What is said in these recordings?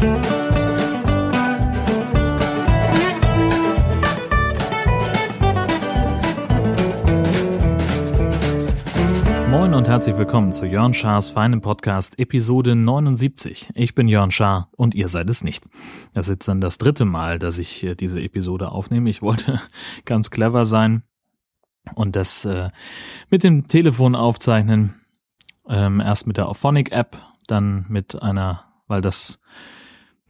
Moin und herzlich willkommen zu Jörn Schars feinem Podcast Episode 79. Ich bin Jörn Schaar und ihr seid es nicht. Das ist jetzt dann das dritte Mal, dass ich diese Episode aufnehme. Ich wollte ganz clever sein und das äh, mit dem Telefon aufzeichnen. Ähm, erst mit der Auphonic App, dann mit einer, weil das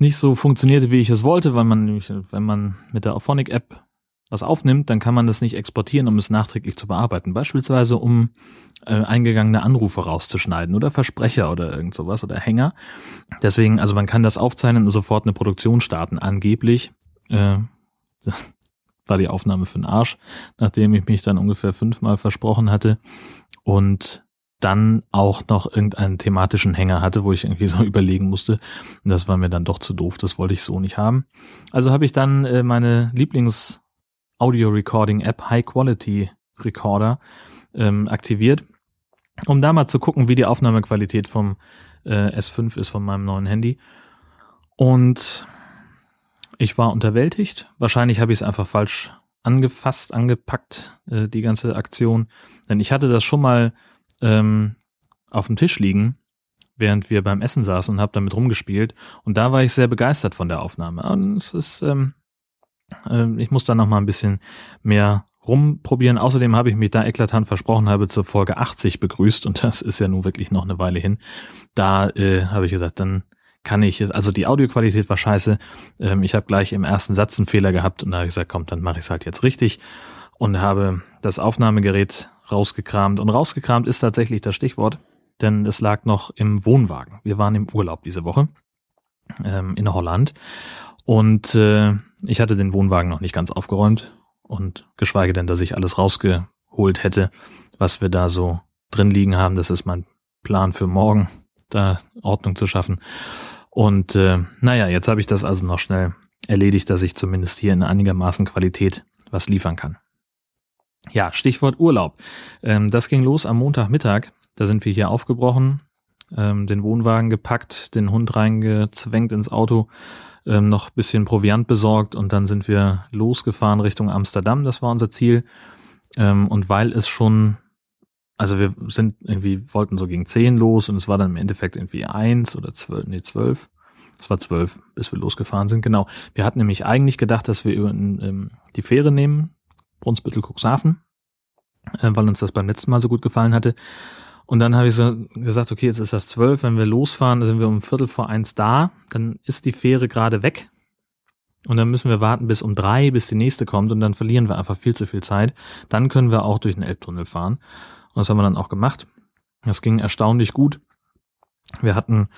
nicht so funktionierte, wie ich es wollte, weil man, wenn man mit der Auphonic App was aufnimmt, dann kann man das nicht exportieren, um es nachträglich zu bearbeiten. Beispielsweise, um äh, eingegangene Anrufe rauszuschneiden oder Versprecher oder irgend sowas oder Hänger. Deswegen, also man kann das aufzeichnen und sofort eine Produktion starten. Angeblich äh, das war die Aufnahme für den Arsch, nachdem ich mich dann ungefähr fünfmal versprochen hatte und dann auch noch irgendeinen thematischen Hänger hatte, wo ich irgendwie so überlegen musste. Das war mir dann doch zu doof, das wollte ich so nicht haben. Also habe ich dann äh, meine Lieblings Audio Recording App High Quality Recorder ähm, aktiviert, um da mal zu gucken, wie die Aufnahmequalität vom äh, S5 ist von meinem neuen Handy. Und ich war unterwältigt. Wahrscheinlich habe ich es einfach falsch angefasst, angepackt, äh, die ganze Aktion. Denn ich hatte das schon mal ähm, auf dem Tisch liegen, während wir beim Essen saßen und habe damit rumgespielt. Und da war ich sehr begeistert von der Aufnahme. Und es ist, ähm, ähm, ich muss da noch mal ein bisschen mehr rumprobieren. Außerdem habe ich mich da eklatant versprochen, habe zur Folge 80 begrüßt und das ist ja nun wirklich noch eine Weile hin. Da äh, habe ich gesagt, dann kann ich es, also die Audioqualität war scheiße. Ähm, ich habe gleich im ersten Satz einen Fehler gehabt und da habe ich gesagt, komm, dann mache ich es halt jetzt richtig und habe das Aufnahmegerät rausgekramt. Und rausgekramt ist tatsächlich das Stichwort, denn es lag noch im Wohnwagen. Wir waren im Urlaub diese Woche ähm, in Holland und äh, ich hatte den Wohnwagen noch nicht ganz aufgeräumt und geschweige denn, dass ich alles rausgeholt hätte, was wir da so drin liegen haben. Das ist mein Plan für morgen, da Ordnung zu schaffen. Und äh, naja, jetzt habe ich das also noch schnell erledigt, dass ich zumindest hier in einigermaßen Qualität was liefern kann. Ja, Stichwort Urlaub. Ähm, das ging los am Montagmittag. Da sind wir hier aufgebrochen, ähm, den Wohnwagen gepackt, den Hund reingezwängt ins Auto ähm, noch bisschen Proviant besorgt und dann sind wir losgefahren Richtung Amsterdam. Das war unser Ziel. Ähm, und weil es schon, also wir sind irgendwie, wollten so gegen zehn los und es war dann im Endeffekt irgendwie eins oder zwölf, nee, zwölf. Es war zwölf, bis wir losgefahren sind. Genau. Wir hatten nämlich eigentlich gedacht, dass wir über ähm, die Fähre nehmen, Brunsbüttel Cuxhaven, äh, weil uns das beim letzten Mal so gut gefallen hatte. Und dann habe ich so gesagt, okay, jetzt ist das zwölf, wenn wir losfahren, sind wir um Viertel vor eins da, dann ist die Fähre gerade weg. Und dann müssen wir warten bis um drei, bis die nächste kommt und dann verlieren wir einfach viel zu viel Zeit. Dann können wir auch durch den Elbtunnel fahren. Und das haben wir dann auch gemacht. Das ging erstaunlich gut. Wir hatten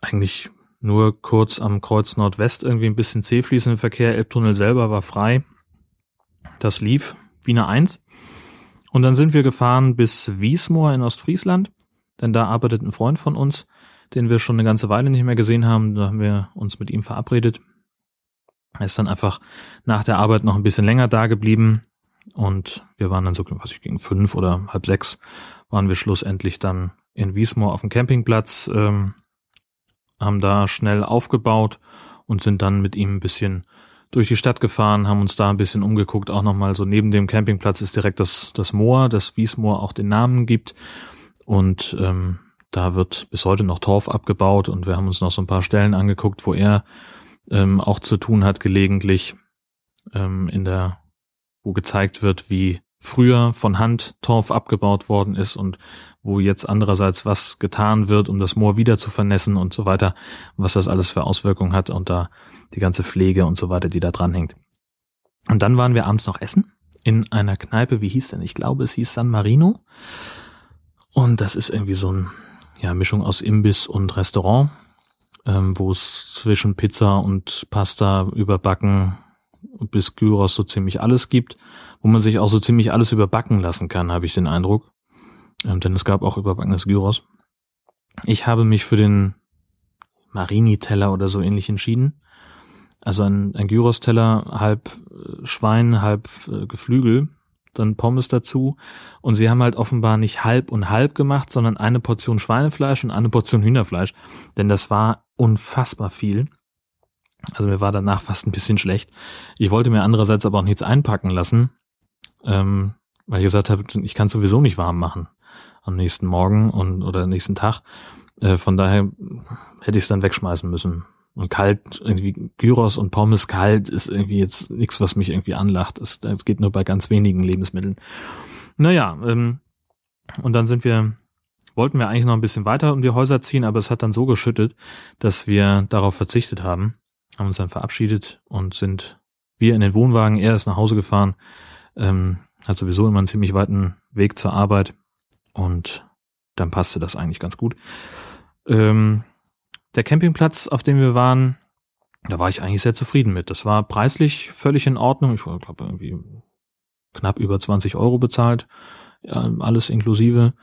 eigentlich nur kurz am Kreuz Nordwest irgendwie ein bisschen zähfließenden Verkehr. Elbtunnel selber war frei. Das lief wie eine Eins. Und dann sind wir gefahren bis Wiesmoor in Ostfriesland, denn da arbeitet ein Freund von uns, den wir schon eine ganze Weile nicht mehr gesehen haben. Da haben wir uns mit ihm verabredet. Er ist dann einfach nach der Arbeit noch ein bisschen länger da geblieben und wir waren dann so, was ich gegen fünf oder halb sechs waren wir schlussendlich dann in Wiesmoor auf dem Campingplatz, ähm, haben da schnell aufgebaut und sind dann mit ihm ein bisschen durch die Stadt gefahren, haben uns da ein bisschen umgeguckt, auch nochmal so neben dem Campingplatz ist direkt das, das Moor, das Wiesmoor auch den Namen gibt. Und ähm, da wird bis heute noch Torf abgebaut und wir haben uns noch so ein paar Stellen angeguckt, wo er ähm, auch zu tun hat gelegentlich ähm, in der, wo gezeigt wird, wie früher von Hand Torf abgebaut worden ist und wo jetzt andererseits was getan wird, um das Moor wieder zu vernässen und so weiter, was das alles für Auswirkungen hat und da die ganze Pflege und so weiter, die da dran hängt. Und dann waren wir abends noch essen in einer Kneipe, wie hieß denn? Ich glaube, es hieß San Marino. Und das ist irgendwie so ein, ja, Mischung aus Imbiss und Restaurant, ähm, wo es zwischen Pizza und Pasta überbacken bis Gyros so ziemlich alles gibt, wo man sich auch so ziemlich alles überbacken lassen kann, habe ich den Eindruck. Ähm, denn es gab auch überbackenes Gyros. Ich habe mich für den Marini-Teller oder so ähnlich entschieden. Also ein, ein Gyros-Teller, halb äh, Schwein, halb äh, Geflügel, dann Pommes dazu. Und sie haben halt offenbar nicht halb und halb gemacht, sondern eine Portion Schweinefleisch und eine Portion Hühnerfleisch. Denn das war unfassbar viel. Also mir war danach fast ein bisschen schlecht. Ich wollte mir andererseits aber auch nichts einpacken lassen, ähm, weil ich gesagt habe, ich kann sowieso nicht warm machen am nächsten Morgen und oder nächsten Tag. Äh, von daher hätte ich es dann wegschmeißen müssen. Und kalt, irgendwie Gyros und Pommes kalt ist irgendwie jetzt nichts, was mich irgendwie anlacht. Es, es geht nur bei ganz wenigen Lebensmitteln. Naja, ähm, und dann sind wir, wollten wir eigentlich noch ein bisschen weiter um die Häuser ziehen, aber es hat dann so geschüttet, dass wir darauf verzichtet haben, haben uns dann verabschiedet und sind wir in den Wohnwagen, er ist nach Hause gefahren, ähm, hat sowieso immer einen ziemlich weiten Weg zur Arbeit und dann passte das eigentlich ganz gut. Ähm, der Campingplatz, auf dem wir waren, da war ich eigentlich sehr zufrieden mit. Das war preislich völlig in Ordnung. Ich glaube irgendwie knapp über 20 Euro bezahlt, ja, alles inklusive.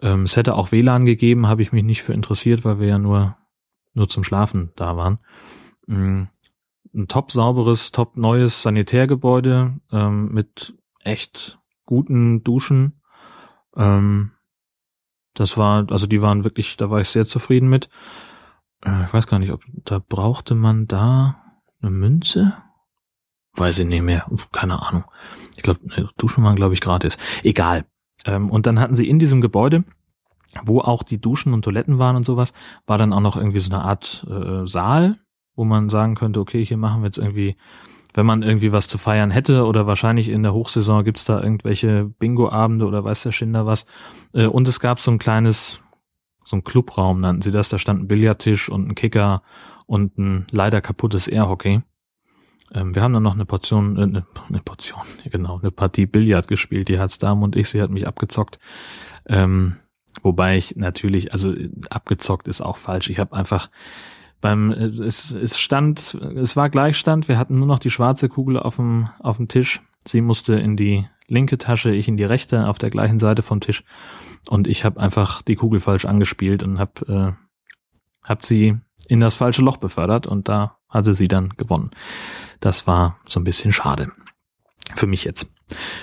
Ähm, es hätte auch WLAN gegeben, habe ich mich nicht für interessiert, weil wir ja nur nur zum Schlafen da waren. Ähm, ein top sauberes, top neues Sanitärgebäude ähm, mit echt guten Duschen. Ähm, das war, also die waren wirklich, da war ich sehr zufrieden mit. Äh, ich weiß gar nicht, ob da brauchte man da eine Münze? Weiß ich nicht mehr. Keine Ahnung. Ich glaube, Duschen waren, glaube ich, gratis. Egal. Ähm, und dann hatten sie in diesem Gebäude, wo auch die Duschen und Toiletten waren und sowas, war dann auch noch irgendwie so eine Art äh, Saal, wo man sagen könnte, okay, hier machen wir jetzt irgendwie, wenn man irgendwie was zu feiern hätte oder wahrscheinlich in der Hochsaison gibt's da irgendwelche Bingo-Abende oder weiß der Schinder was. Äh, und es gab so ein kleines so ein Clubraum nannten sie das. Da stand ein Billardtisch und ein Kicker und ein leider kaputtes Airhockey. Ähm, wir haben dann noch eine Portion, äh, eine, eine Portion, genau, eine Partie Billard gespielt. Die hat's Dame und ich, sie hat mich abgezockt. Ähm, wobei ich natürlich, also abgezockt ist auch falsch. Ich habe einfach beim, äh, es, es stand, es war Gleichstand. Wir hatten nur noch die schwarze Kugel auf dem, auf dem Tisch. Sie musste in die linke Tasche, ich in die rechte, auf der gleichen Seite vom Tisch. Und ich habe einfach die Kugel falsch angespielt und habe äh, hab sie in das falsche Loch befördert und da hatte sie dann gewonnen. Das war so ein bisschen schade. Für mich jetzt.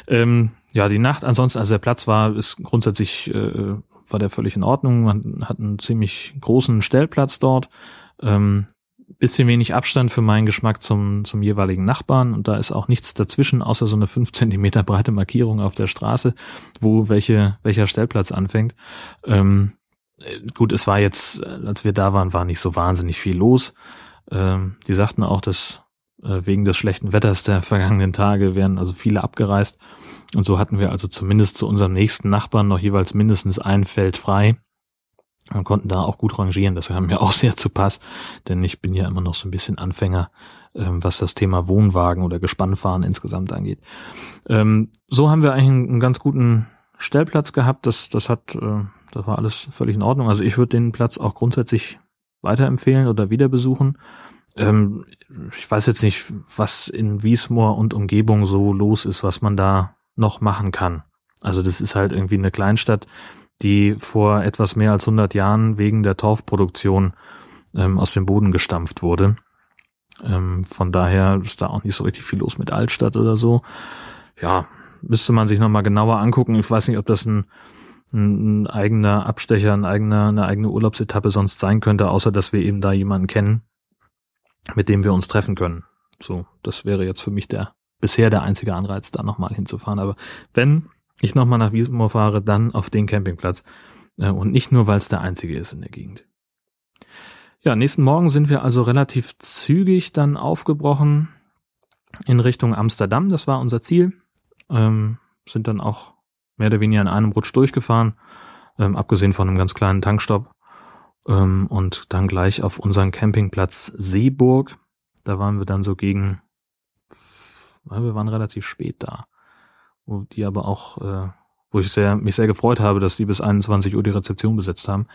Ähm, ja, die Nacht ansonsten, also der Platz war, ist grundsätzlich, äh, war der völlig in Ordnung. Man hat einen ziemlich großen Stellplatz dort. Ähm, bisschen wenig Abstand für meinen Geschmack zum, zum jeweiligen Nachbarn und da ist auch nichts dazwischen, außer so eine fünf Zentimeter breite Markierung auf der Straße, wo welche, welcher Stellplatz anfängt. Ähm, gut, es war jetzt, als wir da waren, war nicht so wahnsinnig viel los. Ähm, die sagten auch, dass äh, wegen des schlechten Wetters der vergangenen Tage wären also viele abgereist. Und so hatten wir also zumindest zu unserem nächsten Nachbarn noch jeweils mindestens ein Feld frei und konnten da auch gut rangieren. Das kam mir auch sehr zu Pass, denn ich bin ja immer noch so ein bisschen Anfänger, ähm, was das Thema Wohnwagen oder Gespannfahren insgesamt angeht. Ähm, so haben wir eigentlich einen, ganz guten Stellplatz gehabt. Das, das hat, äh, das war alles völlig in Ordnung. Also ich würde den Platz auch grundsätzlich weiterempfehlen oder wieder besuchen. Ähm, ich weiß jetzt nicht, was in Wiesmoor und Umgebung so los ist, was man da noch machen kann. Also das ist halt irgendwie eine Kleinstadt die vor etwas mehr als 100 Jahren wegen der Torfproduktion ähm, aus dem Boden gestampft wurde. Ähm, von daher ist da auch nicht so richtig viel los mit Altstadt oder so. Ja, müsste man sich nochmal genauer angucken. Ich weiß nicht, ob das ein, ein, ein eigener Abstecher, ein eigener, eine eigene Urlaubsetappe sonst sein könnte, außer dass wir eben da jemanden kennen, mit dem wir uns treffen können. So, das wäre jetzt für mich der bisher der einzige Anreiz, da nochmal hinzufahren. Aber wenn, ich nochmal nach Wiesmoor fahre, dann auf den Campingplatz. Äh, und nicht nur, weil es der einzige ist in der Gegend. Ja, nächsten Morgen sind wir also relativ zügig dann aufgebrochen in Richtung Amsterdam. Das war unser Ziel. Ähm, sind dann auch mehr oder weniger in einem Rutsch durchgefahren, ähm, abgesehen von einem ganz kleinen Tankstopp. Ähm, und dann gleich auf unseren Campingplatz Seeburg. Da waren wir dann so gegen, wir waren relativ spät da wo die aber auch, äh, wo ich sehr, mich sehr gefreut habe, dass die bis 21 Uhr die Rezeption besetzt haben.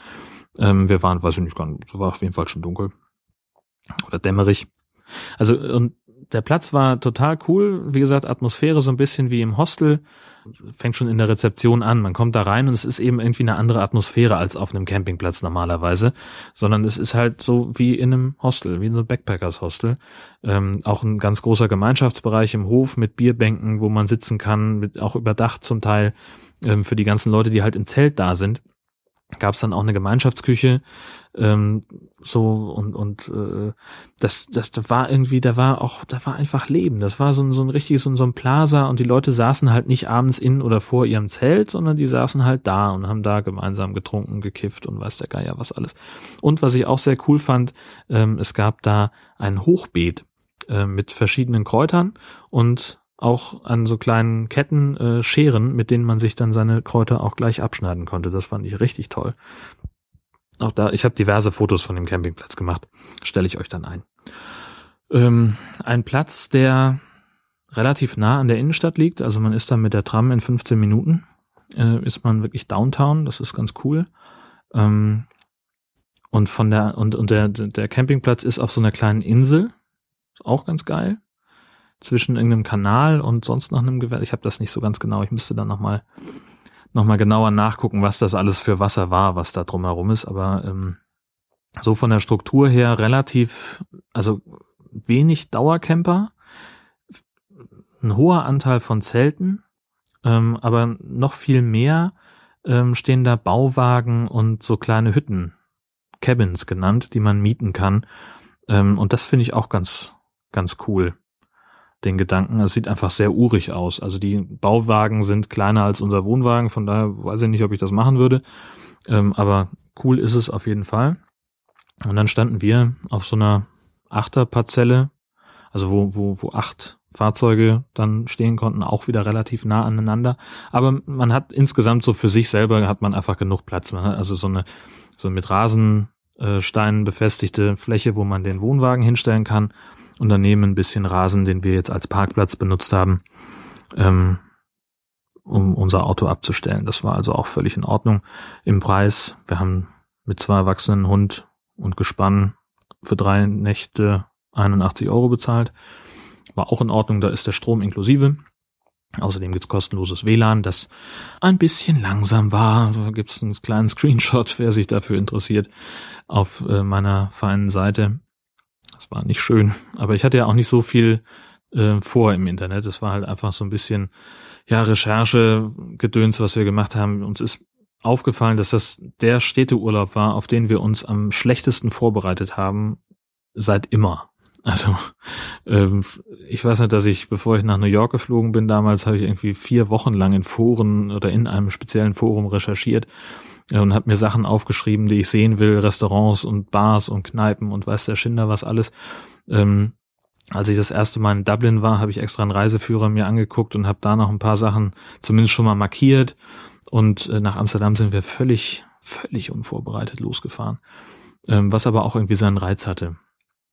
Ähm, wir waren, weiß ich nicht, war auf jeden Fall schon dunkel. Oder dämmerig. Also, und der Platz war total cool. Wie gesagt, Atmosphäre so ein bisschen wie im Hostel fängt schon in der Rezeption an. Man kommt da rein und es ist eben irgendwie eine andere Atmosphäre als auf einem Campingplatz normalerweise, sondern es ist halt so wie in einem Hostel, wie in einem Backpackers-Hostel. Ähm, auch ein ganz großer Gemeinschaftsbereich im Hof mit Bierbänken, wo man sitzen kann, mit auch überdacht zum Teil ähm, für die ganzen Leute, die halt im Zelt da sind. Gab es dann auch eine Gemeinschaftsküche ähm, so und und äh, das, das das war irgendwie da war auch da war einfach Leben. Das war so ein so ein richtiges so ein Plaza und die Leute saßen halt nicht abends in oder vor ihrem Zelt sondern die saßen halt da und haben da gemeinsam getrunken gekifft und weiß der Geier was alles. Und was ich auch sehr cool fand ähm, es gab da ein Hochbeet äh, mit verschiedenen Kräutern und auch an so kleinen Ketten äh, Scheren, mit denen man sich dann seine Kräuter auch gleich abschneiden konnte. Das fand ich richtig toll. Auch da, ich habe diverse Fotos von dem Campingplatz gemacht. Stelle ich euch dann ein. Ähm, ein Platz, der relativ nah an der Innenstadt liegt. Also man ist da mit der Tram in 15 Minuten. Äh, ist man wirklich Downtown. Das ist ganz cool. Ähm, und von der und und der der Campingplatz ist auf so einer kleinen Insel. Ist auch ganz geil zwischen irgendeinem Kanal und sonst noch einem Gewässer. Ich habe das nicht so ganz genau. Ich müsste dann nochmal noch mal genauer nachgucken, was das alles für Wasser war, was da drumherum ist. Aber ähm, so von der Struktur her relativ, also wenig Dauercamper, ein hoher Anteil von Zelten, ähm, aber noch viel mehr ähm, stehen da Bauwagen und so kleine Hütten, Cabins genannt, die man mieten kann. Ähm, und das finde ich auch ganz, ganz cool den Gedanken. Es sieht einfach sehr urig aus. Also die Bauwagen sind kleiner als unser Wohnwagen, von daher weiß ich nicht, ob ich das machen würde. Ähm, aber cool ist es auf jeden Fall. Und dann standen wir auf so einer Achterparzelle, also wo, wo, wo acht Fahrzeuge dann stehen konnten, auch wieder relativ nah aneinander. Aber man hat insgesamt so für sich selber hat man einfach genug Platz. Man hat also so eine, so mit Rasensteinen befestigte Fläche, wo man den Wohnwagen hinstellen kann und daneben ein bisschen Rasen, den wir jetzt als Parkplatz benutzt haben, ähm, um unser Auto abzustellen. Das war also auch völlig in Ordnung. Im Preis, wir haben mit zwei Erwachsenen, Hund und Gespann für drei Nächte 81 Euro bezahlt. War auch in Ordnung, da ist der Strom inklusive. Außerdem gibt's kostenloses WLAN, das ein bisschen langsam war. Da gibt's einen kleinen Screenshot, wer sich dafür interessiert, auf äh, meiner feinen Seite. Das war nicht schön. Aber ich hatte ja auch nicht so viel äh, vor im Internet. Es war halt einfach so ein bisschen, ja, Recherche, Gedöns, was wir gemacht haben. Uns ist aufgefallen, dass das der Städteurlaub war, auf den wir uns am schlechtesten vorbereitet haben seit immer. Also ähm, ich weiß nicht, dass ich, bevor ich nach New York geflogen bin, damals habe ich irgendwie vier Wochen lang in Foren oder in einem speziellen Forum recherchiert und habe mir Sachen aufgeschrieben, die ich sehen will, Restaurants und Bars und Kneipen und weiß der Schinder was alles. Ähm, als ich das erste Mal in Dublin war, habe ich extra einen Reiseführer mir angeguckt und habe da noch ein paar Sachen zumindest schon mal markiert. Und äh, nach Amsterdam sind wir völlig, völlig unvorbereitet losgefahren. Ähm, was aber auch irgendwie seinen Reiz hatte.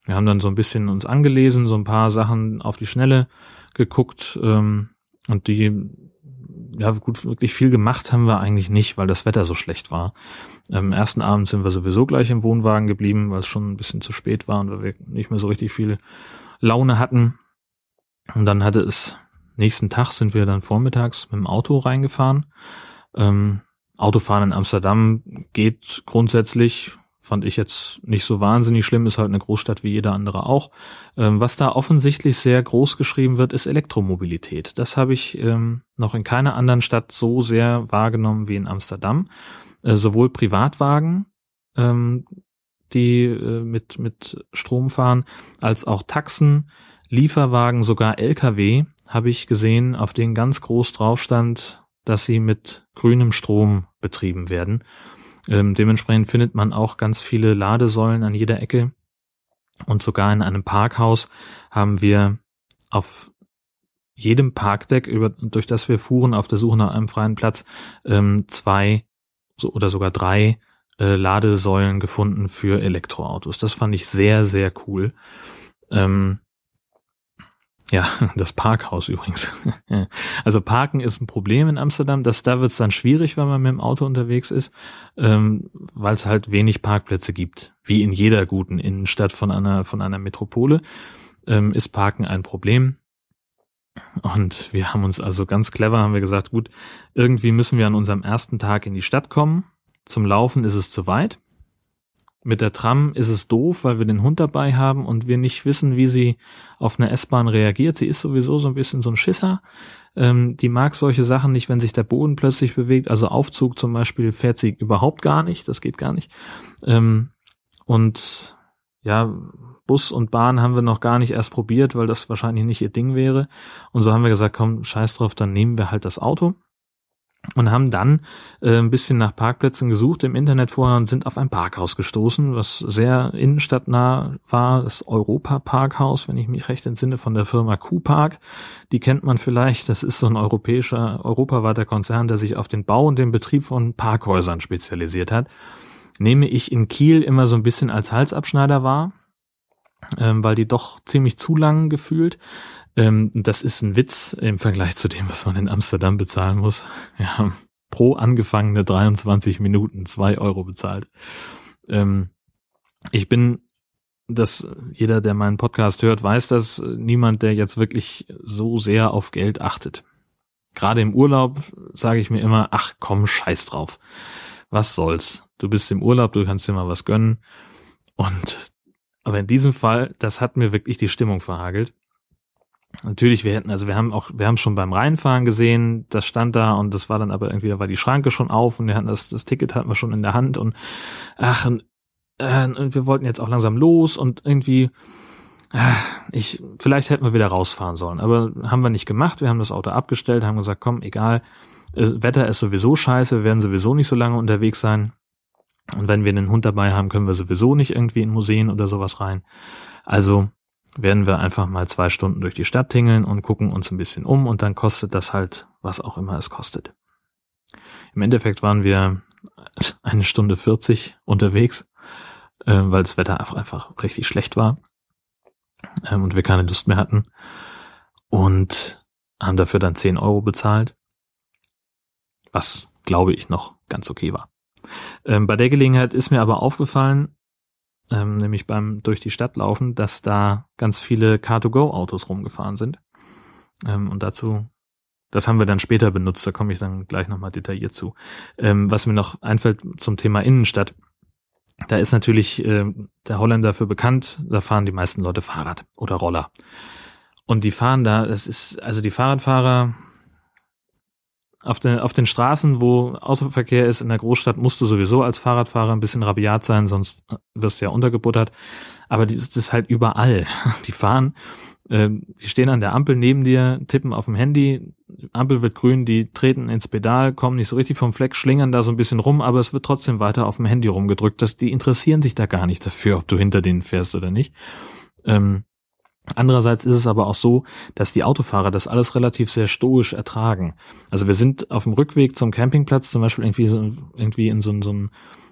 Wir haben dann so ein bisschen uns angelesen, so ein paar Sachen auf die Schnelle geguckt ähm, und die ja gut, wirklich viel gemacht haben wir eigentlich nicht, weil das Wetter so schlecht war. Am ersten Abend sind wir sowieso gleich im Wohnwagen geblieben, weil es schon ein bisschen zu spät war und wir nicht mehr so richtig viel Laune hatten. Und dann hatte es, nächsten Tag sind wir dann vormittags mit dem Auto reingefahren. Ähm, Autofahren in Amsterdam geht grundsätzlich, fand ich jetzt nicht so wahnsinnig schlimm, ist halt eine Großstadt wie jeder andere auch. Ähm, was da offensichtlich sehr groß geschrieben wird, ist Elektromobilität. Das habe ich ähm, noch in keiner anderen Stadt so sehr wahrgenommen wie in Amsterdam. Äh, sowohl Privatwagen, ähm, die äh, mit, mit Strom fahren, als auch Taxen, Lieferwagen, sogar Lkw habe ich gesehen, auf denen ganz groß drauf stand, dass sie mit grünem Strom betrieben werden. Ähm, dementsprechend findet man auch ganz viele Ladesäulen an jeder Ecke. Und sogar in einem Parkhaus haben wir auf jedem Parkdeck, über, durch das wir fuhren, auf der Suche nach einem freien Platz, ähm, zwei so, oder sogar drei äh, Ladesäulen gefunden für Elektroautos. Das fand ich sehr, sehr cool. Ähm, ja, das Parkhaus übrigens. also Parken ist ein Problem in Amsterdam. Das, da wird es dann schwierig, wenn man mit dem Auto unterwegs ist, ähm, weil es halt wenig Parkplätze gibt. Wie in jeder guten Innenstadt von einer, von einer Metropole ähm, ist Parken ein Problem. Und wir haben uns also ganz clever, haben wir gesagt, gut, irgendwie müssen wir an unserem ersten Tag in die Stadt kommen. Zum Laufen ist es zu weit. Mit der Tram ist es doof, weil wir den Hund dabei haben und wir nicht wissen, wie sie auf eine S-Bahn reagiert. Sie ist sowieso so ein bisschen so ein Schisser. Ähm, die mag solche Sachen nicht, wenn sich der Boden plötzlich bewegt. Also Aufzug zum Beispiel fährt sie überhaupt gar nicht. Das geht gar nicht. Ähm, und ja, Bus und Bahn haben wir noch gar nicht erst probiert, weil das wahrscheinlich nicht ihr Ding wäre. Und so haben wir gesagt, komm, scheiß drauf, dann nehmen wir halt das Auto und haben dann äh, ein bisschen nach Parkplätzen gesucht im Internet vorher und sind auf ein Parkhaus gestoßen, was sehr innenstadtnah war, das Europa Parkhaus, wenn ich mich recht entsinne, von der Firma Q-Park. Die kennt man vielleicht, das ist so ein europäischer, europaweiter Konzern, der sich auf den Bau und den Betrieb von Parkhäusern spezialisiert hat. Nehme ich in Kiel immer so ein bisschen als Halsabschneider wahr, ähm, weil die doch ziemlich zu lang gefühlt. Ähm, das ist ein Witz im Vergleich zu dem, was man in Amsterdam bezahlen muss. Wir haben pro angefangene 23 Minuten zwei Euro bezahlt. Ähm, ich bin, dass jeder, der meinen Podcast hört, weiß, dass niemand, der jetzt wirklich so sehr auf Geld achtet. Gerade im Urlaub sage ich mir immer, ach komm, scheiß drauf. Was soll's? Du bist im Urlaub, du kannst dir mal was gönnen. Und aber in diesem Fall, das hat mir wirklich die Stimmung verhagelt. Natürlich, wir hätten, also wir haben auch, wir haben schon beim Reinfahren gesehen, das stand da und das war dann aber irgendwie, da war die Schranke schon auf und wir hatten das, das Ticket hatten wir schon in der Hand und ach, und, äh, und wir wollten jetzt auch langsam los und irgendwie, äh, ich, vielleicht hätten wir wieder rausfahren sollen, aber haben wir nicht gemacht. Wir haben das Auto abgestellt, haben gesagt, komm, egal, Wetter ist sowieso scheiße, wir werden sowieso nicht so lange unterwegs sein. Und wenn wir einen Hund dabei haben, können wir sowieso nicht irgendwie in Museen oder sowas rein. Also werden wir einfach mal zwei Stunden durch die Stadt tingeln und gucken uns ein bisschen um und dann kostet das halt, was auch immer es kostet. Im Endeffekt waren wir eine Stunde 40 unterwegs, äh, weil das Wetter einfach, richtig schlecht war ähm, und wir keine Lust mehr hatten und haben dafür dann 10 Euro bezahlt, was glaube ich noch ganz okay war. Ähm, bei der Gelegenheit ist mir aber aufgefallen, ähm, nämlich beim durch die Stadt laufen, dass da ganz viele Car2Go-Autos rumgefahren sind. Ähm, und dazu, das haben wir dann später benutzt, da komme ich dann gleich nochmal detailliert zu. Ähm, was mir noch einfällt zum Thema Innenstadt, da ist natürlich äh, der Holländer für bekannt, da fahren die meisten Leute Fahrrad oder Roller. Und die fahren da, das ist, also die Fahrradfahrer, auf, den, auf den Straßen, wo Autoverkehr ist in der Großstadt, musst du sowieso als Fahrradfahrer ein bisschen rabiat sein, sonst wirst du ja untergebuttert. Aber die ist halt überall. Die fahren, äh, die stehen an der Ampel neben dir, tippen auf dem Handy, Ampel wird grün, die treten ins Pedal, kommen nicht so richtig vom Fleck, schlingern da so ein bisschen rum, aber es wird trotzdem weiter auf dem Handy rumgedrückt. Das, die interessieren sich da gar nicht dafür, ob du hinter denen fährst oder nicht. Ähm, Andererseits ist es aber auch so, dass die Autofahrer das alles relativ sehr stoisch ertragen. Also wir sind auf dem Rückweg zum Campingplatz zum Beispiel irgendwie, so, irgendwie in so, so, ein,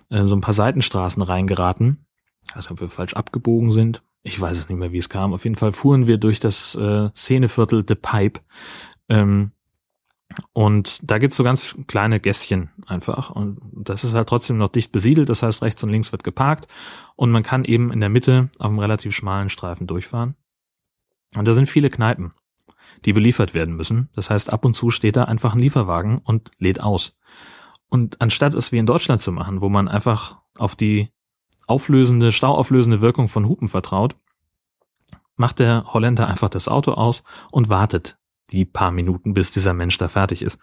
äh, so ein paar Seitenstraßen reingeraten. Also ob wir falsch abgebogen sind. Ich weiß es nicht mehr, wie es kam. Auf jeden Fall fuhren wir durch das äh, Szeneviertel The Pipe. Ähm, und da gibt's so ganz kleine Gässchen einfach. Und das ist halt trotzdem noch dicht besiedelt. Das heißt, rechts und links wird geparkt. Und man kann eben in der Mitte auf einem relativ schmalen Streifen durchfahren. Und da sind viele Kneipen, die beliefert werden müssen. Das heißt, ab und zu steht da einfach ein Lieferwagen und lädt aus. Und anstatt es wie in Deutschland zu machen, wo man einfach auf die auflösende, stauauflösende Wirkung von Hupen vertraut, macht der Holländer einfach das Auto aus und wartet die paar Minuten, bis dieser Mensch da fertig ist.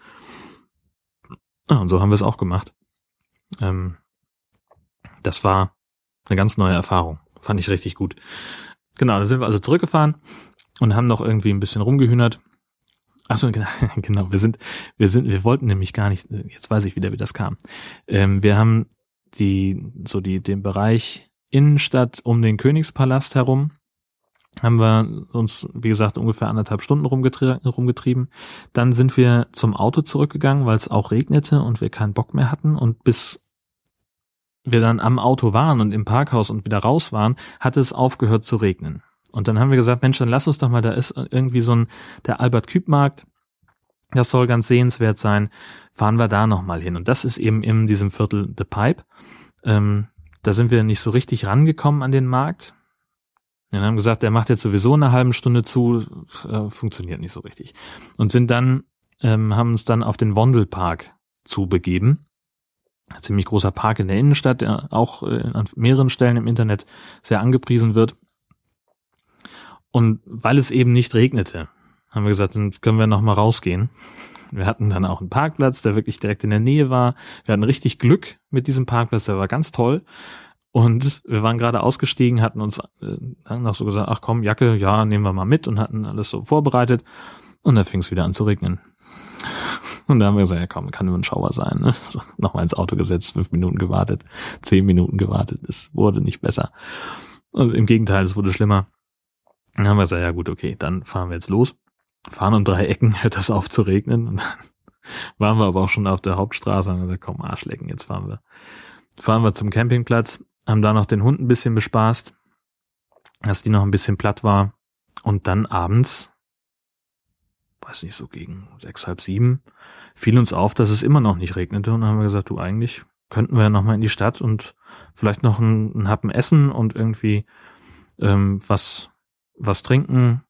Ja, und so haben wir es auch gemacht. Ähm, das war eine ganz neue Erfahrung. Fand ich richtig gut. Genau, da sind wir also zurückgefahren und haben noch irgendwie ein bisschen rumgehühnert. Achso, genau, genau, wir sind, wir sind, wir wollten nämlich gar nicht, jetzt weiß ich wieder, wie das kam. Ähm, wir haben die, so die, den Bereich Innenstadt um den Königspalast herum, haben wir uns, wie gesagt, ungefähr anderthalb Stunden rumgetrie rumgetrieben. Dann sind wir zum Auto zurückgegangen, weil es auch regnete und wir keinen Bock mehr hatten. Und bis wir dann am Auto waren und im Parkhaus und wieder raus waren, hat es aufgehört zu regnen. Und dann haben wir gesagt, Mensch, dann lass uns doch mal, da ist irgendwie so ein, der Albert Küb Markt, das soll ganz sehenswert sein, fahren wir da nochmal hin. Und das ist eben in diesem Viertel The Pipe. Ähm, da sind wir nicht so richtig rangekommen an den Markt. Wir haben gesagt, der macht jetzt sowieso eine halbe Stunde zu, äh, funktioniert nicht so richtig. Und sind dann, ähm, haben uns dann auf den Wandelpark zubegeben. ziemlich großer Park in der Innenstadt, der auch äh, an mehreren Stellen im Internet sehr angepriesen wird. Und weil es eben nicht regnete, haben wir gesagt, dann können wir noch mal rausgehen. Wir hatten dann auch einen Parkplatz, der wirklich direkt in der Nähe war. Wir hatten richtig Glück mit diesem Parkplatz, der war ganz toll. Und wir waren gerade ausgestiegen, hatten uns äh, dann noch so gesagt, ach komm, Jacke, ja, nehmen wir mal mit und hatten alles so vorbereitet. Und dann fing es wieder an zu regnen. Und da haben wir gesagt, ja komm, kann nur ein Schauer sein. Ne? So, Nochmal ins Auto gesetzt, fünf Minuten gewartet, zehn Minuten gewartet. Es wurde nicht besser. Also im Gegenteil, es wurde schlimmer. Dann haben wir gesagt, ja gut, okay, dann fahren wir jetzt los. Fahren um drei Ecken, hört das auf zu regnen. Und dann waren wir aber auch schon auf der Hauptstraße und haben gesagt, komm, Arschlecken, jetzt fahren wir. Fahren wir zum Campingplatz, haben da noch den Hund ein bisschen bespaßt, dass die noch ein bisschen platt war. Und dann abends weiß nicht, so gegen sechs, halb sieben, fiel uns auf, dass es immer noch nicht regnete. Und dann haben wir gesagt, du, eigentlich könnten wir nochmal in die Stadt und vielleicht noch ein, ein Happen essen und irgendwie ähm, was, was trinken.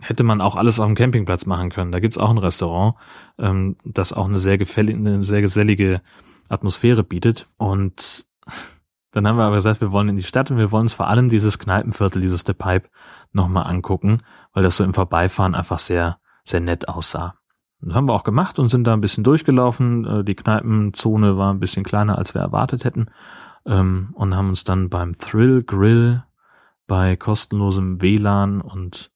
Hätte man auch alles auf dem Campingplatz machen können. Da gibt's auch ein Restaurant, ähm, das auch eine sehr gefällige, eine sehr gesellige Atmosphäre bietet. Und dann haben wir aber gesagt, wir wollen in die Stadt und wir wollen uns vor allem dieses Kneipenviertel, dieses The Pipe, nochmal angucken, weil das so im Vorbeifahren einfach sehr, sehr nett aussah. Das haben wir auch gemacht und sind da ein bisschen durchgelaufen. Äh, die Kneipenzone war ein bisschen kleiner, als wir erwartet hätten. Ähm, und haben uns dann beim Thrill Grill bei kostenlosem WLAN und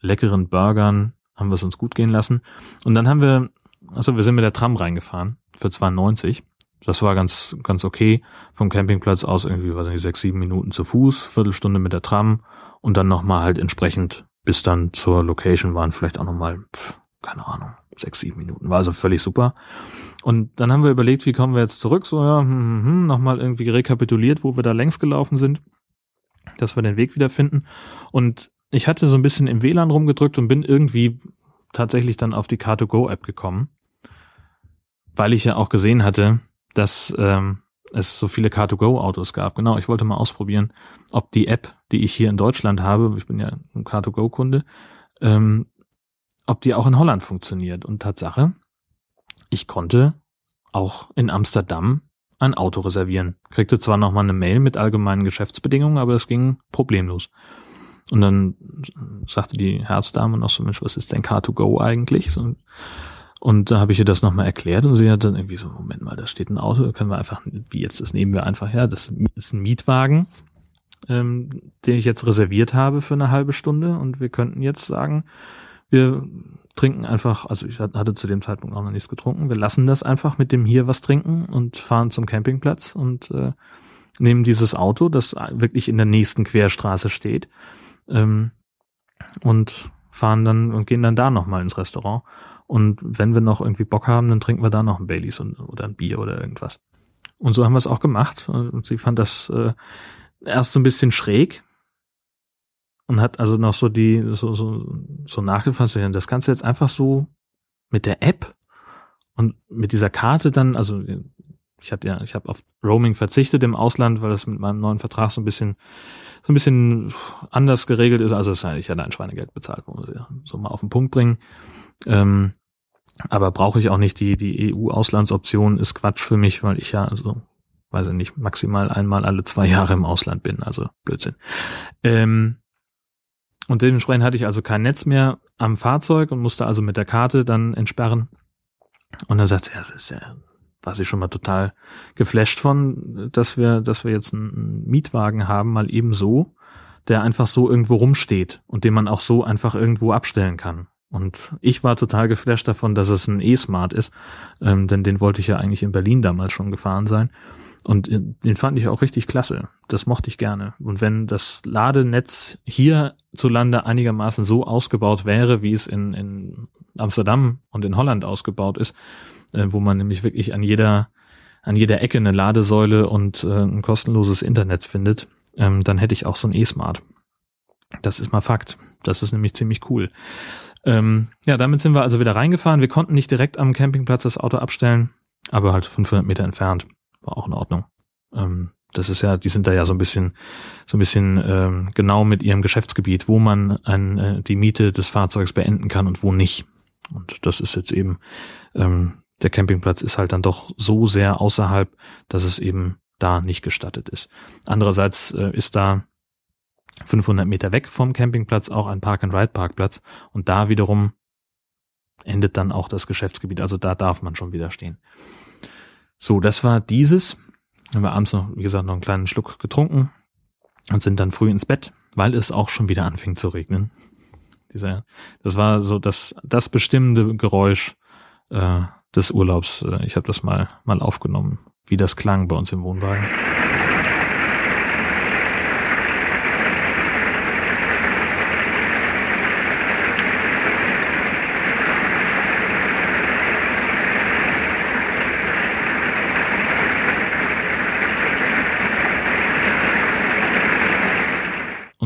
leckeren Burgern haben wir es uns gut gehen lassen. Und dann haben wir, also wir sind mit der Tram reingefahren für 92. Das war ganz, ganz okay. Vom Campingplatz aus irgendwie, weiß nicht, sechs, sieben Minuten zu Fuß, Viertelstunde mit der Tram und dann nochmal halt entsprechend bis dann zur Location waren vielleicht auch nochmal, keine Ahnung, sechs, sieben Minuten. War also völlig super. Und dann haben wir überlegt, wie kommen wir jetzt zurück? So, ja, hm, hm, hm, nochmal irgendwie rekapituliert, wo wir da längs gelaufen sind, dass wir den Weg wiederfinden. Und ich hatte so ein bisschen im WLAN rumgedrückt und bin irgendwie tatsächlich dann auf die Car2Go-App gekommen, weil ich ja auch gesehen hatte, dass ähm, es so viele Car2Go-Autos gab. Genau, ich wollte mal ausprobieren, ob die App, die ich hier in Deutschland habe, ich bin ja ein Car2Go-Kunde, ähm, ob die auch in Holland funktioniert. Und Tatsache, ich konnte auch in Amsterdam ein Auto reservieren. Kriegte zwar nochmal eine Mail mit allgemeinen Geschäftsbedingungen, aber es ging problemlos. Und dann sagte die Herzdame noch so, Mensch, was ist denn Car2Go eigentlich? So, und da habe ich ihr das nochmal erklärt und sie hat dann irgendwie so, Moment mal, da steht ein Auto, da können wir einfach, wie jetzt, das nehmen wir einfach her, das ist ein Mietwagen, ähm, den ich jetzt reserviert habe für eine halbe Stunde und wir könnten jetzt sagen, wir trinken einfach, also ich hatte zu dem Zeitpunkt auch noch nichts getrunken, wir lassen das einfach mit dem hier was trinken und fahren zum Campingplatz und äh, nehmen dieses Auto, das wirklich in der nächsten Querstraße steht ähm, und fahren dann und gehen dann da nochmal ins Restaurant. Und wenn wir noch irgendwie Bock haben, dann trinken wir da noch ein Baileys und, oder ein Bier oder irgendwas. Und so haben wir es auch gemacht. Und sie fand das äh, erst so ein bisschen schräg und hat also noch so die so so so nachgefasst. Das Ganze jetzt einfach so mit der App und mit dieser Karte dann, also ich hatte ja, ich habe auf Roaming verzichtet im Ausland, weil das mit meinem neuen Vertrag so ein bisschen so ein bisschen anders geregelt ist. Also ich hatte ein Schweinegeld bezahlt, wir sie so mal auf den Punkt bringen. Ähm, aber brauche ich auch nicht die, die EU-Auslandsoption ist Quatsch für mich, weil ich ja, also, weiß ich nicht, maximal einmal alle zwei Jahre im Ausland bin, also Blödsinn. Ähm, und dementsprechend hatte ich also kein Netz mehr am Fahrzeug und musste also mit der Karte dann entsperren. Und dann sagt sie, ja, das ist ja war sie schon mal total geflasht von, dass wir, dass wir jetzt einen Mietwagen haben, mal eben so, der einfach so irgendwo rumsteht und den man auch so einfach irgendwo abstellen kann. Und ich war total geflasht davon, dass es ein E-Smart ist, ähm, denn den wollte ich ja eigentlich in Berlin damals schon gefahren sein. Und den fand ich auch richtig klasse. Das mochte ich gerne. Und wenn das Ladenetz hierzulande einigermaßen so ausgebaut wäre, wie es in, in Amsterdam und in Holland ausgebaut ist, äh, wo man nämlich wirklich an jeder, an jeder Ecke eine Ladesäule und äh, ein kostenloses Internet findet, ähm, dann hätte ich auch so ein E-Smart. Das ist mal Fakt. Das ist nämlich ziemlich cool. Ähm, ja, damit sind wir also wieder reingefahren. Wir konnten nicht direkt am Campingplatz das Auto abstellen, aber halt 500 Meter entfernt. War auch in Ordnung. Ähm, das ist ja, die sind da ja so ein bisschen, so ein bisschen ähm, genau mit ihrem Geschäftsgebiet, wo man ein, äh, die Miete des Fahrzeugs beenden kann und wo nicht. Und das ist jetzt eben ähm, der Campingplatz ist halt dann doch so sehr außerhalb, dass es eben da nicht gestattet ist. Andererseits äh, ist da 500 Meter weg vom Campingplatz auch ein Park-and-Ride-Parkplatz und da wiederum endet dann auch das Geschäftsgebiet. Also da darf man schon wieder stehen. So, das war dieses. Haben wir abends noch, wie gesagt, noch einen kleinen Schluck getrunken und sind dann früh ins Bett, weil es auch schon wieder anfing zu regnen. Dieser, das war so das, das bestimmende Geräusch äh, des Urlaubs. Äh, ich habe das mal, mal aufgenommen, wie das klang bei uns im Wohnwagen.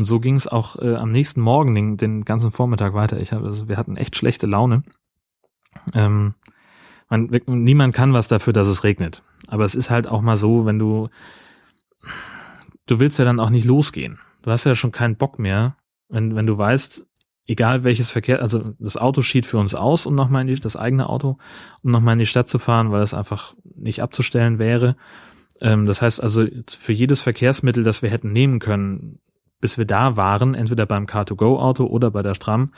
Und so ging es auch äh, am nächsten Morgen den, den ganzen Vormittag weiter. Ich hab, also wir hatten echt schlechte Laune. Ähm, man, niemand kann was dafür, dass es regnet. Aber es ist halt auch mal so, wenn du, du willst ja dann auch nicht losgehen. Du hast ja schon keinen Bock mehr, wenn, wenn du weißt, egal welches Verkehr, also das Auto schied für uns aus, um nochmal in die, das eigene Auto, um nochmal in die Stadt zu fahren, weil es einfach nicht abzustellen wäre. Ähm, das heißt also, für jedes Verkehrsmittel, das wir hätten nehmen können, bis wir da waren, entweder beim Car2Go-Auto oder bei der Stram,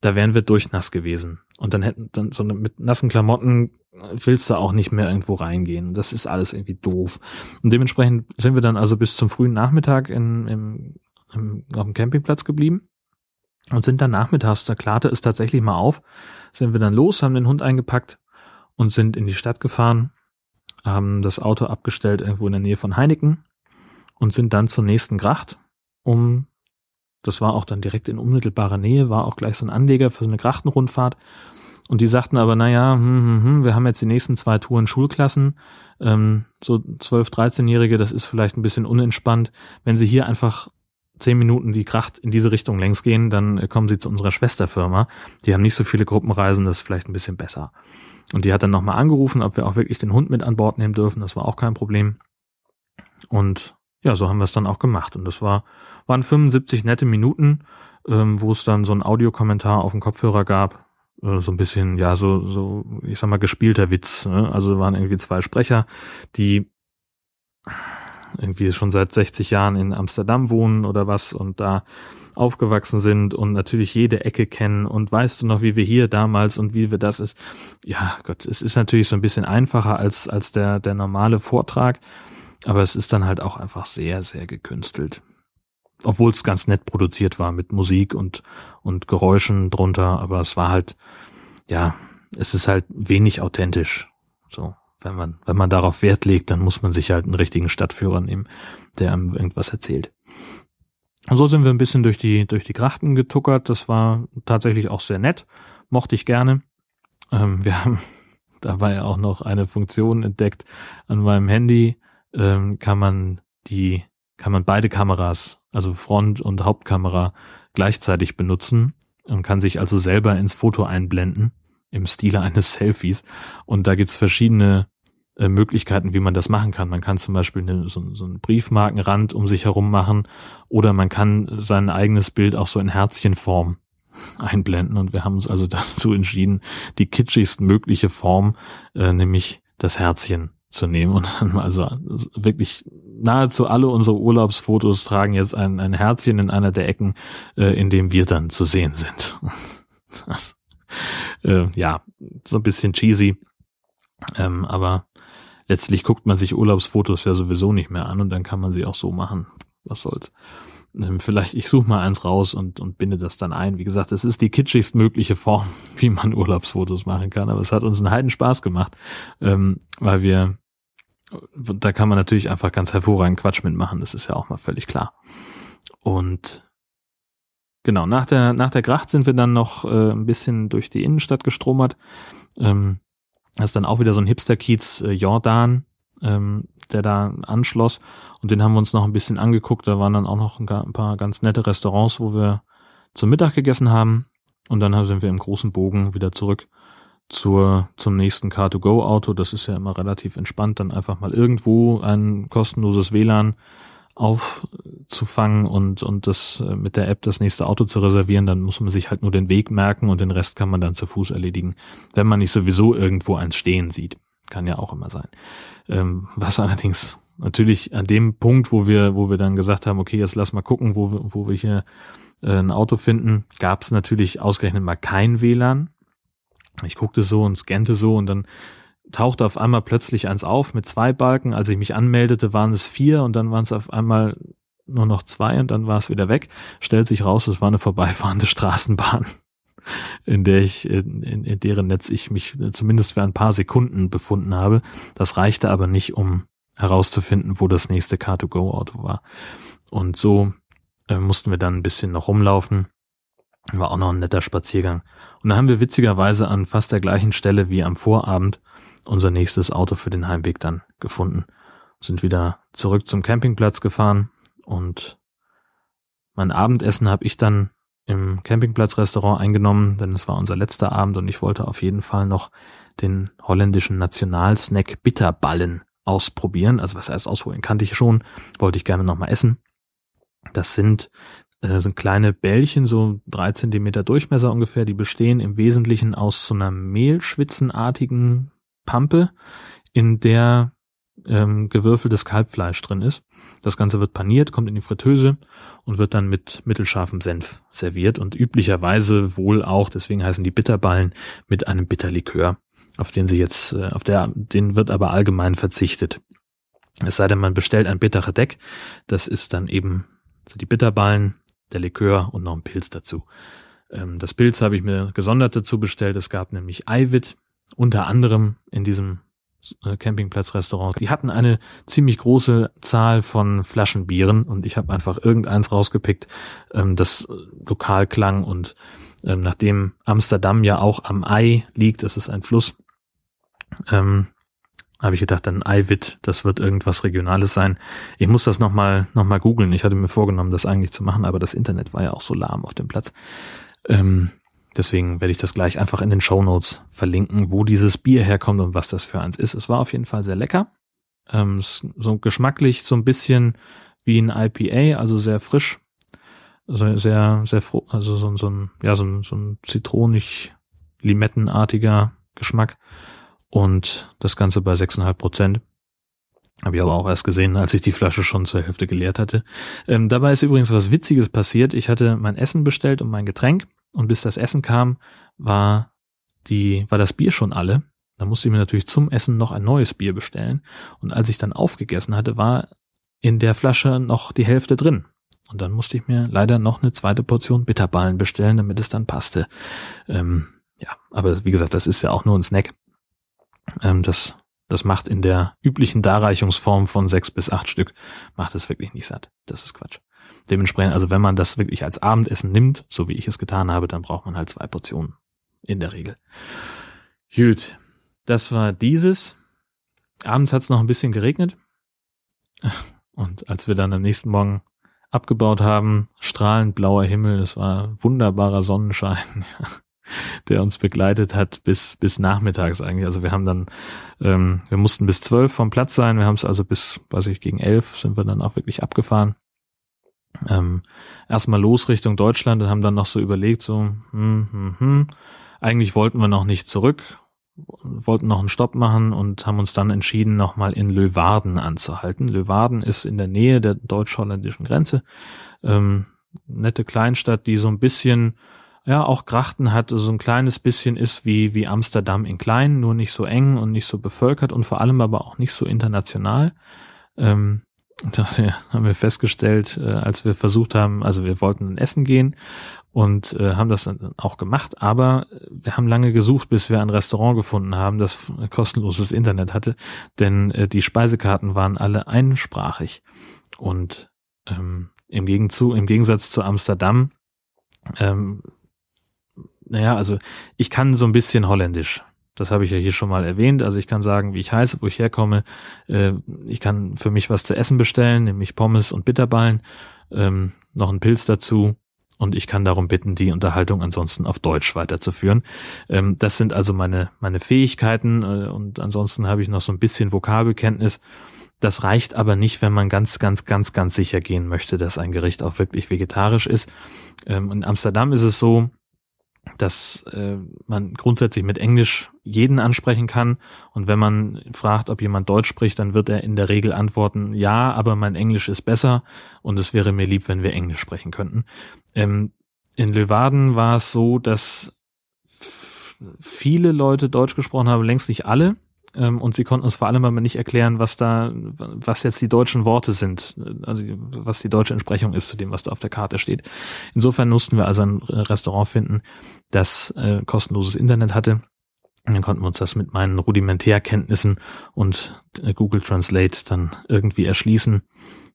da wären wir durchnass gewesen. Und dann hätten dann so mit nassen Klamotten willst du auch nicht mehr irgendwo reingehen. Das ist alles irgendwie doof. Und dementsprechend sind wir dann also bis zum frühen Nachmittag in, im, im, auf dem Campingplatz geblieben und sind dann nachmittags, da klarte es tatsächlich mal auf, sind wir dann los, haben den Hund eingepackt und sind in die Stadt gefahren, haben das Auto abgestellt irgendwo in der Nähe von Heineken und sind dann zur nächsten Gracht, um, das war auch dann direkt in unmittelbarer Nähe, war auch gleich so ein Anleger für so eine Grachtenrundfahrt. Und die sagten aber, naja, hm, hm, hm, wir haben jetzt die nächsten zwei Touren Schulklassen, ähm, so 12, 13-Jährige, das ist vielleicht ein bisschen unentspannt. Wenn sie hier einfach zehn Minuten die Kracht in diese Richtung längs gehen, dann äh, kommen sie zu unserer Schwesterfirma. Die haben nicht so viele Gruppenreisen, das ist vielleicht ein bisschen besser. Und die hat dann nochmal angerufen, ob wir auch wirklich den Hund mit an Bord nehmen dürfen. Das war auch kein Problem. Und ja, so haben wir es dann auch gemacht. Und das war, waren 75 nette Minuten, ähm, wo es dann so ein Audiokommentar auf dem Kopfhörer gab. Äh, so ein bisschen, ja, so, so, ich sag mal, gespielter Witz. Ne? Also waren irgendwie zwei Sprecher, die irgendwie schon seit 60 Jahren in Amsterdam wohnen oder was und da aufgewachsen sind und natürlich jede Ecke kennen und weißt du noch, wie wir hier damals und wie wir das ist. Ja, Gott, es ist natürlich so ein bisschen einfacher als, als der, der normale Vortrag. Aber es ist dann halt auch einfach sehr, sehr gekünstelt. Obwohl es ganz nett produziert war mit Musik und, und Geräuschen drunter, aber es war halt, ja, es ist halt wenig authentisch. So, wenn man, wenn man darauf Wert legt, dann muss man sich halt einen richtigen Stadtführer nehmen, der einem irgendwas erzählt. Und so sind wir ein bisschen durch die, durch die Grachten getuckert. Das war tatsächlich auch sehr nett. Mochte ich gerne. Ähm, wir haben dabei auch noch eine Funktion entdeckt an meinem Handy, ähm, kann man die, kann man beide Kameras, also Front- und Hauptkamera gleichzeitig benutzen und kann sich also selber ins Foto einblenden im Stile eines Selfies. Und da gibt's verschiedene äh, Möglichkeiten, wie man das machen kann. Man kann zum Beispiel eine, so, so einen Briefmarkenrand um sich herum machen oder man kann sein eigenes Bild auch so in Herzchenform einblenden. Und wir haben uns also dazu entschieden, die kitschigst mögliche Form, äh, nämlich das Herzchen zu nehmen und dann also wirklich nahezu alle unsere Urlaubsfotos tragen jetzt ein, ein Herzchen in einer der Ecken, äh, in dem wir dann zu sehen sind. Das, äh, ja, so ein bisschen cheesy, ähm, aber letztlich guckt man sich Urlaubsfotos ja sowieso nicht mehr an und dann kann man sie auch so machen. Was soll's. Ähm, vielleicht, ich suche mal eins raus und, und binde das dann ein. Wie gesagt, es ist die kitschigst mögliche Form, wie man Urlaubsfotos machen kann, aber es hat uns einen heiden Spaß gemacht, ähm, weil wir da kann man natürlich einfach ganz hervorragend Quatsch mitmachen, das ist ja auch mal völlig klar. Und genau, nach der, nach der Gracht sind wir dann noch äh, ein bisschen durch die Innenstadt gestromert. Ähm, das ist dann auch wieder so ein Hipster-Kiez äh, Jordan, ähm, der da anschloss. Und den haben wir uns noch ein bisschen angeguckt. Da waren dann auch noch ein, ein paar ganz nette Restaurants, wo wir zum Mittag gegessen haben. Und dann sind wir im großen Bogen wieder zurück zur, zum nächsten Car2Go Auto. Das ist ja immer relativ entspannt, dann einfach mal irgendwo ein kostenloses WLAN aufzufangen und, und das äh, mit der App das nächste Auto zu reservieren, dann muss man sich halt nur den Weg merken und den Rest kann man dann zu Fuß erledigen, wenn man nicht sowieso irgendwo eins stehen sieht. Kann ja auch immer sein. Ähm, was allerdings natürlich an dem Punkt, wo wir, wo wir dann gesagt haben, okay, jetzt lass mal gucken, wo, wir, wo wir hier äh, ein Auto finden, gab es natürlich ausgerechnet mal kein WLAN. Ich guckte so und scannte so und dann tauchte auf einmal plötzlich eins auf mit zwei Balken. Als ich mich anmeldete, waren es vier und dann waren es auf einmal nur noch zwei und dann war es wieder weg. Stellt sich raus, es war eine vorbeifahrende Straßenbahn, in der ich, in, in, deren Netz ich mich zumindest für ein paar Sekunden befunden habe. Das reichte aber nicht, um herauszufinden, wo das nächste Car2Go-Auto war. Und so äh, mussten wir dann ein bisschen noch rumlaufen. War auch noch ein netter Spaziergang. Und da haben wir witzigerweise an fast der gleichen Stelle wie am Vorabend unser nächstes Auto für den Heimweg dann gefunden. Sind wieder zurück zum Campingplatz gefahren und mein Abendessen habe ich dann im Campingplatzrestaurant eingenommen, denn es war unser letzter Abend und ich wollte auf jeden Fall noch den holländischen Nationalsnack Bitterballen ausprobieren. Also was heißt ausprobieren, kannte ich schon, wollte ich gerne nochmal essen. Das sind, äh, sind kleine Bällchen, so drei Zentimeter Durchmesser ungefähr, die bestehen im Wesentlichen aus so einer mehlschwitzenartigen Pampe, in der ähm, gewürfeltes Kalbfleisch drin ist. Das Ganze wird paniert, kommt in die Fritteuse und wird dann mit mittelscharfem Senf serviert und üblicherweise wohl auch, deswegen heißen die Bitterballen, mit einem Bitterlikör, auf den sie jetzt, äh, auf der, den wird aber allgemein verzichtet. Es sei denn, man bestellt ein bittere Deck, das ist dann eben so die Bitterballen, der Likör und noch ein Pilz dazu. Ähm, das Pilz habe ich mir gesondert dazu bestellt. Es gab nämlich Eiwit, unter anderem in diesem äh, Campingplatzrestaurant. Die hatten eine ziemlich große Zahl von Flaschenbieren und ich habe einfach irgendeins rausgepickt, ähm, das äh, lokal klang und ähm, nachdem Amsterdam ja auch am Ei liegt, das ist ein Fluss, ähm, habe ich gedacht, dann Eiwit, das wird irgendwas Regionales sein. Ich muss das nochmal noch mal googeln. Ich hatte mir vorgenommen, das eigentlich zu machen, aber das Internet war ja auch so lahm auf dem Platz. Ähm, Deswegen werde ich das gleich einfach in den Show Notes verlinken, wo dieses Bier herkommt und was das für eins ist. Es war auf jeden Fall sehr lecker. Ähm, so geschmacklich so ein bisschen wie ein IPA, also sehr frisch. Also sehr, sehr froh, also so, so ein, ja, so ein, so ein zitronig-limettenartiger Geschmack. Und das Ganze bei 6,5 Prozent. Habe ich aber auch erst gesehen, als ich die Flasche schon zur Hälfte geleert hatte. Ähm, dabei ist übrigens was Witziges passiert. Ich hatte mein Essen bestellt und mein Getränk und bis das Essen kam, war die, war das Bier schon alle. Da musste ich mir natürlich zum Essen noch ein neues Bier bestellen. Und als ich dann aufgegessen hatte, war in der Flasche noch die Hälfte drin. Und dann musste ich mir leider noch eine zweite Portion Bitterballen bestellen, damit es dann passte. Ähm, ja, aber wie gesagt, das ist ja auch nur ein Snack. Ähm, das, das macht in der üblichen Darreichungsform von sechs bis acht Stück, macht es wirklich nicht satt. Das ist Quatsch. Dementsprechend, also wenn man das wirklich als Abendessen nimmt, so wie ich es getan habe, dann braucht man halt zwei Portionen. In der Regel. Gut, das war dieses. Abends hat es noch ein bisschen geregnet. Und als wir dann am nächsten Morgen abgebaut haben, strahlend blauer Himmel, es war wunderbarer Sonnenschein, der uns begleitet hat bis bis nachmittags eigentlich. Also wir haben dann, ähm, wir mussten bis zwölf vom Platz sein, wir haben es also bis, weiß ich, gegen elf sind wir dann auch wirklich abgefahren ähm, erstmal los Richtung Deutschland und haben dann noch so überlegt, so, hm, hm, hm, eigentlich wollten wir noch nicht zurück, wollten noch einen Stopp machen und haben uns dann entschieden, nochmal in Löwarden anzuhalten. Löwarden ist in der Nähe der deutsch-holländischen Grenze. Ähm, nette Kleinstadt, die so ein bisschen, ja, auch Grachten hat, so ein kleines bisschen ist wie, wie Amsterdam in klein, nur nicht so eng und nicht so bevölkert und vor allem aber auch nicht so international. Ähm, das haben wir festgestellt, äh, als wir versucht haben, also wir wollten essen gehen und äh, haben das dann auch gemacht, aber wir haben lange gesucht, bis wir ein Restaurant gefunden haben, das kostenloses Internet hatte, denn äh, die Speisekarten waren alle einsprachig und ähm, im, Gegenzug, im Gegensatz zu Amsterdam, ähm, naja, also ich kann so ein bisschen Holländisch. Das habe ich ja hier schon mal erwähnt. Also ich kann sagen, wie ich heiße, wo ich herkomme. Äh, ich kann für mich was zu essen bestellen, nämlich Pommes und Bitterballen, ähm, noch einen Pilz dazu. Und ich kann darum bitten, die Unterhaltung ansonsten auf Deutsch weiterzuführen. Ähm, das sind also meine, meine Fähigkeiten. Äh, und ansonsten habe ich noch so ein bisschen Vokabelkenntnis. Das reicht aber nicht, wenn man ganz, ganz, ganz, ganz sicher gehen möchte, dass ein Gericht auch wirklich vegetarisch ist. Ähm, in Amsterdam ist es so, dass äh, man grundsätzlich mit Englisch jeden ansprechen kann. Und wenn man fragt, ob jemand Deutsch spricht, dann wird er in der Regel antworten, ja, aber mein Englisch ist besser und es wäre mir lieb, wenn wir Englisch sprechen könnten. Ähm, in Leeuwarden war es so, dass viele Leute Deutsch gesprochen haben, längst nicht alle. Ähm, und sie konnten uns vor allem aber nicht erklären, was da, was jetzt die deutschen Worte sind, also was die deutsche Entsprechung ist zu dem, was da auf der Karte steht. Insofern mussten wir also ein Restaurant finden, das äh, kostenloses Internet hatte. Und dann konnten wir uns das mit meinen Rudimentärkenntnissen und äh, Google Translate dann irgendwie erschließen.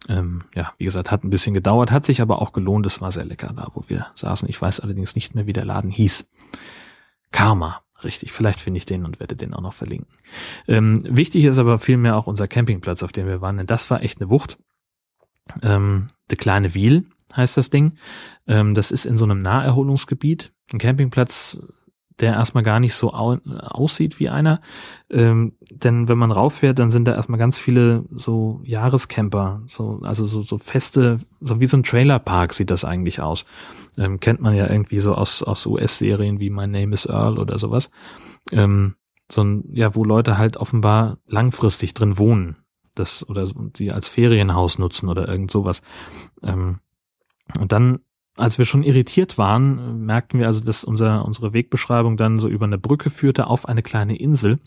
Ähm, ja, wie gesagt, hat ein bisschen gedauert, hat sich aber auch gelohnt. Es war sehr lecker da, wo wir saßen. Ich weiß allerdings nicht mehr, wie der Laden hieß. Karma Richtig, vielleicht finde ich den und werde den auch noch verlinken. Ähm, wichtig ist aber vielmehr auch unser Campingplatz, auf dem wir waren, denn das war echt eine Wucht. Ähm, De Kleine Wiel heißt das Ding. Ähm, das ist in so einem Naherholungsgebiet. Ein Campingplatz der erstmal gar nicht so au aussieht wie einer. Ähm, denn wenn man rauffährt, dann sind da erstmal ganz viele so Jahrescamper, so, also so, so feste, so wie so ein Trailerpark sieht das eigentlich aus. Ähm, kennt man ja irgendwie so aus, aus US-Serien wie My Name is Earl oder sowas. Ähm, so ein, ja, wo Leute halt offenbar langfristig drin wohnen. Das, oder die als Ferienhaus nutzen oder irgend sowas. Ähm, und dann als wir schon irritiert waren, merkten wir also, dass unser, unsere Wegbeschreibung dann so über eine Brücke führte auf eine kleine Insel.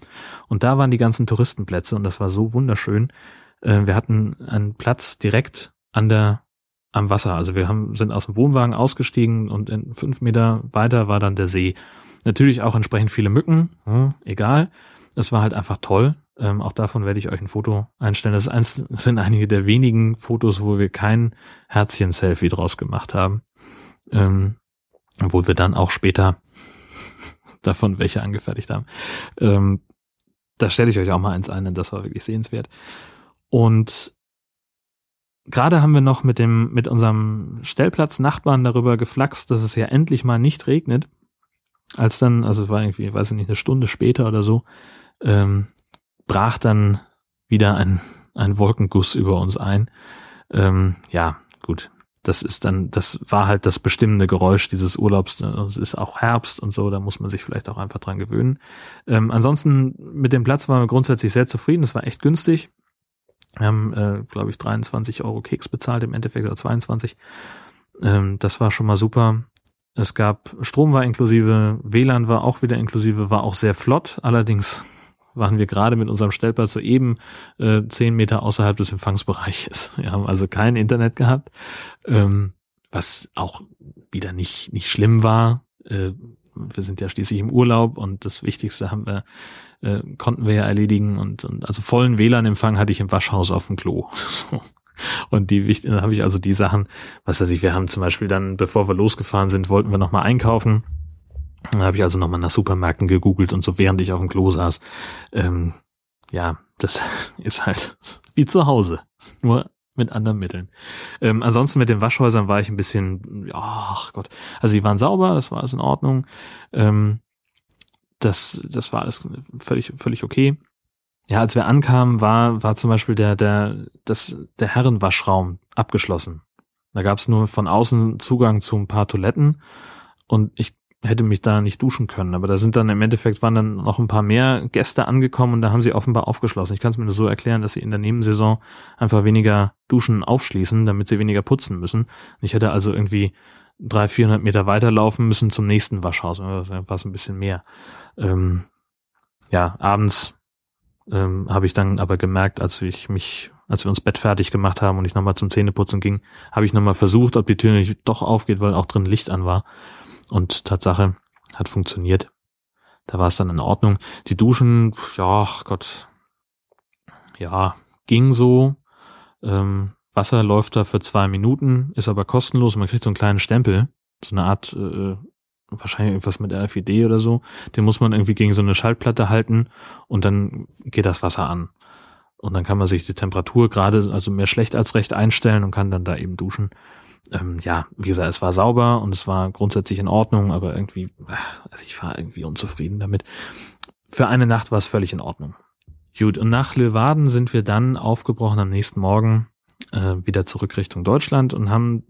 Und da waren die ganzen Touristenplätze und das war so wunderschön. Äh, wir hatten einen Platz direkt an der, am Wasser. Also wir haben, sind aus dem Wohnwagen ausgestiegen und in fünf Meter weiter war dann der See. Natürlich auch entsprechend viele Mücken, hm, egal. Es war halt einfach toll. Ähm, auch davon werde ich euch ein Foto einstellen. Das, eins, das sind einige der wenigen Fotos, wo wir kein Herzchen-Selfie draus gemacht haben ähm, obwohl wir dann auch später davon welche angefertigt haben. Ähm, da stelle ich euch auch mal eins ein, denn das war wirklich sehenswert. Und gerade haben wir noch mit dem, mit unserem Stellplatz-Nachbarn darüber geflaxt, dass es ja endlich mal nicht regnet. Als dann, also war irgendwie, weiß ich nicht, eine Stunde später oder so, ähm, brach dann wieder ein, ein Wolkenguss über uns ein. Ähm, ja, gut, das ist dann, das war halt das bestimmende Geräusch dieses Urlaubs. Es ist auch Herbst und so, da muss man sich vielleicht auch einfach dran gewöhnen. Ähm, ansonsten mit dem Platz waren wir grundsätzlich sehr zufrieden. Es war echt günstig. Wir haben, äh, glaube ich, 23 Euro Keks bezahlt im Endeffekt oder 22. Ähm, das war schon mal super. Es gab Strom war inklusive, WLAN war auch wieder inklusive, war auch sehr flott. Allerdings waren wir gerade mit unserem Stellplatz soeben äh, zehn Meter außerhalb des Empfangsbereiches. Wir haben also kein Internet gehabt, ähm, was auch wieder nicht, nicht schlimm war. Äh, wir sind ja schließlich im Urlaub und das Wichtigste haben wir, äh, konnten wir ja erledigen und, und also vollen WLAN-Empfang hatte ich im Waschhaus auf dem Klo. Und die dann habe ich also die Sachen, was weiß ich, wir haben zum Beispiel dann, bevor wir losgefahren sind, wollten wir nochmal einkaufen habe ich also nochmal nach Supermärkten gegoogelt und so während ich auf dem Klo saß. Ähm, ja, das ist halt wie zu Hause, nur mit anderen Mitteln. Ähm, ansonsten mit den Waschhäusern war ich ein bisschen, ach Gott, also die waren sauber, das war alles in Ordnung. Ähm, das, das war alles völlig, völlig okay. Ja, als wir ankamen, war, war zum Beispiel der, der, das, der Herrenwaschraum abgeschlossen. Da gab es nur von außen Zugang zu ein paar Toiletten und ich hätte mich da nicht duschen können. Aber da sind dann im Endeffekt waren dann noch ein paar mehr Gäste angekommen und da haben sie offenbar aufgeschlossen. Ich kann es mir nur so erklären, dass sie in der Nebensaison einfach weniger Duschen aufschließen, damit sie weniger putzen müssen. Ich hätte also irgendwie drei, vierhundert Meter weiterlaufen müssen zum nächsten Waschhaus. War ein bisschen mehr. Ähm, ja, abends ähm, habe ich dann aber gemerkt, als ich mich, als wir uns Bett fertig gemacht haben und ich nochmal zum Zähneputzen ging, habe ich nochmal versucht, ob die Tür nicht doch aufgeht, weil auch drin Licht an war. Und Tatsache hat funktioniert. Da war es dann in Ordnung. Die Duschen, ja, Gott, ja, ging so. Ähm, Wasser läuft da für zwei Minuten, ist aber kostenlos. Man kriegt so einen kleinen Stempel, so eine Art, äh, wahrscheinlich irgendwas mit RFID oder so. Den muss man irgendwie gegen so eine Schaltplatte halten und dann geht das Wasser an. Und dann kann man sich die Temperatur gerade, also mehr schlecht als recht einstellen und kann dann da eben duschen ähm, ja, wie gesagt, es war sauber und es war grundsätzlich in Ordnung, aber irgendwie, also ich war irgendwie unzufrieden damit. Für eine Nacht war es völlig in Ordnung. Gut, und nach Löwaden sind wir dann aufgebrochen am nächsten Morgen äh, wieder zurück Richtung Deutschland und haben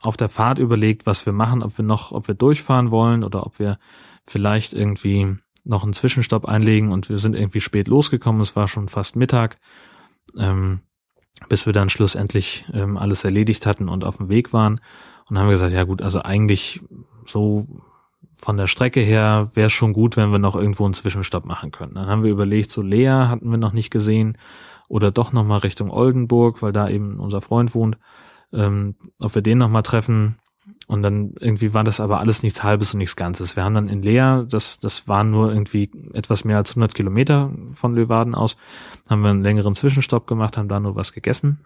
auf der Fahrt überlegt, was wir machen, ob wir noch, ob wir durchfahren wollen oder ob wir vielleicht irgendwie noch einen Zwischenstopp einlegen und wir sind irgendwie spät losgekommen, es war schon fast Mittag, ähm, bis wir dann schlussendlich ähm, alles erledigt hatten und auf dem Weg waren und haben wir gesagt, ja gut, also eigentlich so von der Strecke her wäre es schon gut, wenn wir noch irgendwo einen Zwischenstopp machen können. Dann haben wir überlegt, so Lea hatten wir noch nicht gesehen oder doch nochmal Richtung Oldenburg, weil da eben unser Freund wohnt, ähm, ob wir den nochmal treffen. Und dann irgendwie war das aber alles nichts Halbes und nichts Ganzes. Wir haben dann in Lea, das, das waren nur irgendwie etwas mehr als 100 Kilometer von Löwaden aus, haben wir einen längeren Zwischenstopp gemacht, haben da nur was gegessen.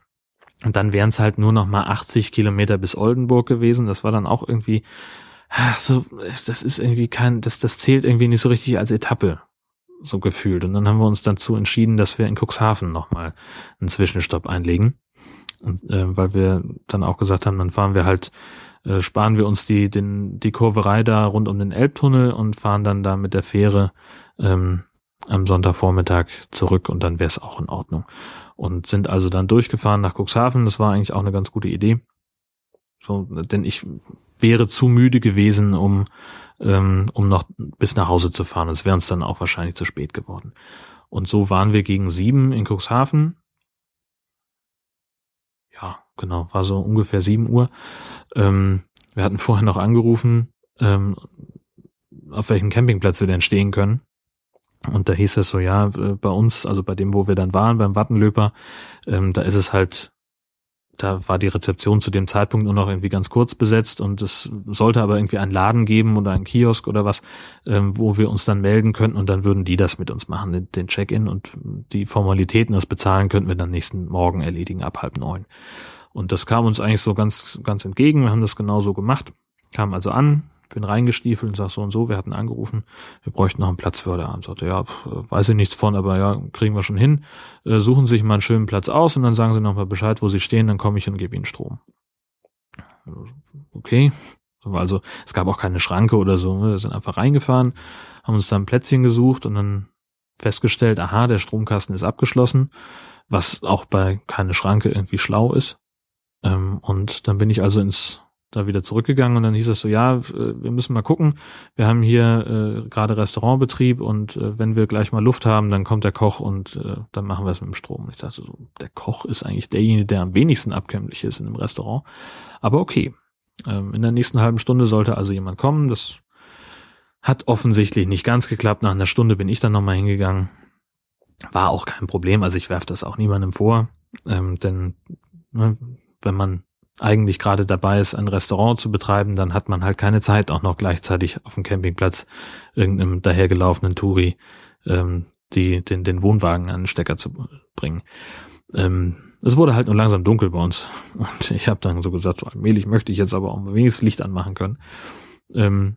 Und dann wären es halt nur noch mal 80 Kilometer bis Oldenburg gewesen. Das war dann auch irgendwie so, das ist irgendwie kein, das, das zählt irgendwie nicht so richtig als Etappe, so gefühlt. Und dann haben wir uns dazu entschieden, dass wir in Cuxhaven nochmal einen Zwischenstopp einlegen. Und, äh, weil wir dann auch gesagt haben, dann fahren wir halt, äh, sparen wir uns die, den, die Kurverei da rund um den Elbtunnel und fahren dann da mit der Fähre ähm, am Sonntagvormittag zurück und dann wäre es auch in Ordnung. Und sind also dann durchgefahren nach Cuxhaven. Das war eigentlich auch eine ganz gute Idee. So, denn ich wäre zu müde gewesen, um, ähm, um noch bis nach Hause zu fahren. Es wäre uns dann auch wahrscheinlich zu spät geworden. Und so waren wir gegen sieben in Cuxhaven. Genau, war so ungefähr sieben Uhr. Ähm, wir hatten vorher noch angerufen, ähm, auf welchem Campingplatz wir denn stehen können. Und da hieß es so, ja, bei uns, also bei dem, wo wir dann waren, beim Wattenlöper, ähm, da ist es halt da war die Rezeption zu dem Zeitpunkt nur noch irgendwie ganz kurz besetzt und es sollte aber irgendwie einen Laden geben oder einen Kiosk oder was, ähm, wo wir uns dann melden könnten und dann würden die das mit uns machen, den, den Check-in und die Formalitäten, das Bezahlen könnten wir dann nächsten Morgen erledigen ab halb neun. Und das kam uns eigentlich so ganz, ganz entgegen. Wir haben das genauso gemacht, kam also an, bin reingestiefelt und sag so und so, wir hatten angerufen, wir bräuchten noch einen Platz für heute Abend. Sagte, ja, weiß ich nichts von, aber ja, kriegen wir schon hin. Äh, suchen sich mal einen schönen Platz aus und dann sagen sie nochmal Bescheid, wo sie stehen, dann komme ich und gebe ihnen Strom. Okay. Also es gab auch keine Schranke oder so. Ne? Wir sind einfach reingefahren, haben uns da ein Plätzchen gesucht und dann festgestellt, aha, der Stromkasten ist abgeschlossen, was auch bei keine Schranke irgendwie schlau ist. Ähm, und dann bin ich also ins da wieder zurückgegangen und dann hieß es so, ja, äh, wir müssen mal gucken. Wir haben hier äh, gerade Restaurantbetrieb und äh, wenn wir gleich mal Luft haben, dann kommt der Koch und äh, dann machen wir es mit dem Strom. Ich dachte so, der Koch ist eigentlich derjenige, der am wenigsten abkömmlich ist in einem Restaurant. Aber okay. Ähm, in der nächsten halben Stunde sollte also jemand kommen. Das hat offensichtlich nicht ganz geklappt. Nach einer Stunde bin ich dann nochmal hingegangen. War auch kein Problem. Also ich werfe das auch niemandem vor. Ähm, denn ne, wenn man eigentlich gerade dabei ist, ein Restaurant zu betreiben, dann hat man halt keine Zeit, auch noch gleichzeitig auf dem Campingplatz irgendeinem dahergelaufenen Touri ähm, die, den, den Wohnwagen an den Stecker zu bringen. Ähm, es wurde halt nur langsam dunkel bei uns. Und ich habe dann so gesagt, so allmählich möchte ich jetzt aber auch wenigstens Licht anmachen können. Ähm,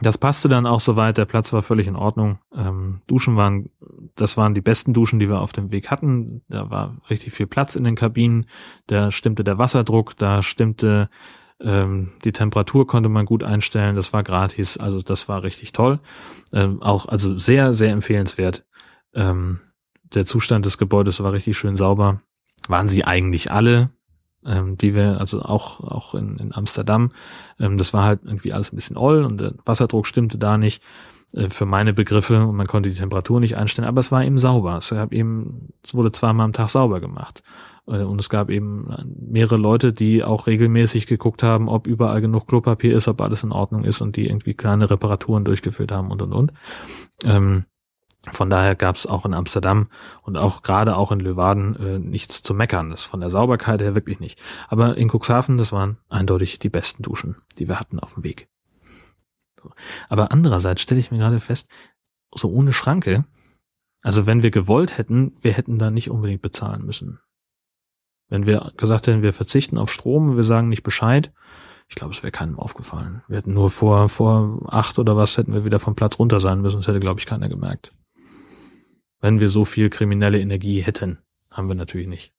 das passte dann auch soweit, der Platz war völlig in Ordnung. Ähm, Duschen waren, das waren die besten Duschen, die wir auf dem Weg hatten. Da war richtig viel Platz in den Kabinen, da stimmte der Wasserdruck, da stimmte ähm, die Temperatur konnte man gut einstellen, das war gratis, also das war richtig toll. Ähm, auch, also sehr, sehr empfehlenswert. Ähm, der Zustand des Gebäudes war richtig schön sauber. Waren sie eigentlich alle, ähm, die wir, also auch, auch in, in Amsterdam, ähm, das war halt irgendwie alles ein bisschen oll und der Wasserdruck stimmte da nicht äh, für meine Begriffe und man konnte die Temperatur nicht einstellen, aber es war eben sauber. Es gab eben, es wurde zweimal am Tag sauber gemacht. Äh, und es gab eben mehrere Leute, die auch regelmäßig geguckt haben, ob überall genug Klopapier ist, ob alles in Ordnung ist und die irgendwie kleine Reparaturen durchgeführt haben und und und. Ähm, von daher gab es auch in Amsterdam und auch gerade auch in Löwaden äh, nichts zu meckern. Das von der Sauberkeit her wirklich nicht. Aber in Cuxhaven, das waren eindeutig die besten Duschen, die wir hatten auf dem Weg. Aber andererseits stelle ich mir gerade fest, so ohne Schranke, also wenn wir gewollt hätten, wir hätten da nicht unbedingt bezahlen müssen. Wenn wir gesagt hätten, wir verzichten auf Strom, wir sagen nicht Bescheid, ich glaube, es wäre keinem aufgefallen. Wir hätten nur vor, vor acht oder was hätten wir wieder vom Platz runter sein müssen. Das hätte, glaube ich, keiner gemerkt. Wenn wir so viel kriminelle Energie hätten, haben wir natürlich nicht.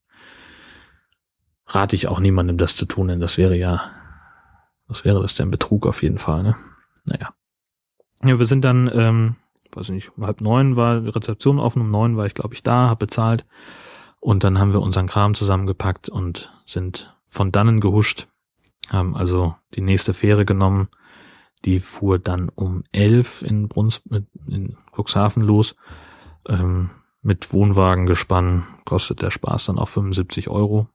Rate ich auch niemandem, das zu tun, denn das wäre ja, was wäre das denn? Betrug auf jeden Fall, ne? Naja. Ja, wir sind dann ähm, weiß ich nicht, um halb neun war die Rezeption offen, um neun war ich, glaube ich, da, habe bezahlt. Und dann haben wir unseren Kram zusammengepackt und sind von dannen gehuscht, haben also die nächste Fähre genommen. Die fuhr dann um elf in Bruns, in Cuxhaven los. Ähm, mit Wohnwagen gespannt, kostet der Spaß dann auch 75 Euro.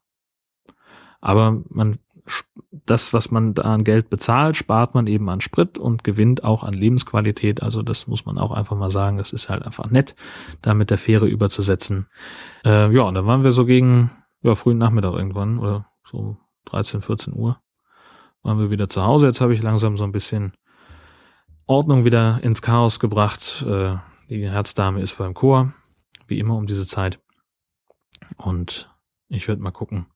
Aber man das, was man da an Geld bezahlt, spart man eben an Sprit und gewinnt auch an Lebensqualität. Also das muss man auch einfach mal sagen. Das ist halt einfach nett, da mit der Fähre überzusetzen. Äh, ja, und dann waren wir so gegen ja, frühen Nachmittag irgendwann oder so 13, 14 Uhr waren wir wieder zu Hause. Jetzt habe ich langsam so ein bisschen Ordnung wieder ins Chaos gebracht. Äh, die Herzdame ist beim Chor, wie immer um diese Zeit. Und ich werde mal gucken,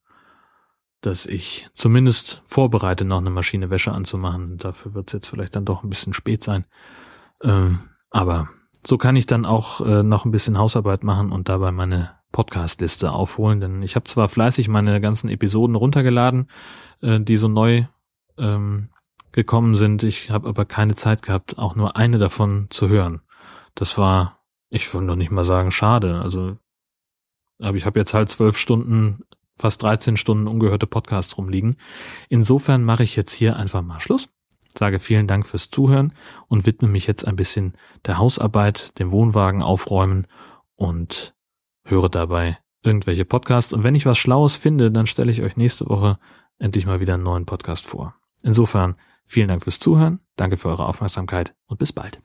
dass ich zumindest vorbereite, noch eine Maschine Wäsche anzumachen. Dafür wird es jetzt vielleicht dann doch ein bisschen spät sein. Ähm, aber so kann ich dann auch äh, noch ein bisschen Hausarbeit machen und dabei meine Podcast-Liste aufholen. Denn ich habe zwar fleißig meine ganzen Episoden runtergeladen, äh, die so neu ähm, gekommen sind. Ich habe aber keine Zeit gehabt, auch nur eine davon zu hören. Das war, ich würde noch nicht mal sagen, schade. Also, aber ich habe jetzt halt zwölf Stunden fast 13 Stunden ungehörte Podcasts rumliegen. Insofern mache ich jetzt hier einfach mal Schluss. Sage vielen Dank fürs Zuhören und widme mich jetzt ein bisschen der Hausarbeit, dem Wohnwagen aufräumen und höre dabei irgendwelche Podcasts. Und wenn ich was Schlaues finde, dann stelle ich euch nächste Woche endlich mal wieder einen neuen Podcast vor. Insofern vielen Dank fürs Zuhören, danke für eure Aufmerksamkeit und bis bald.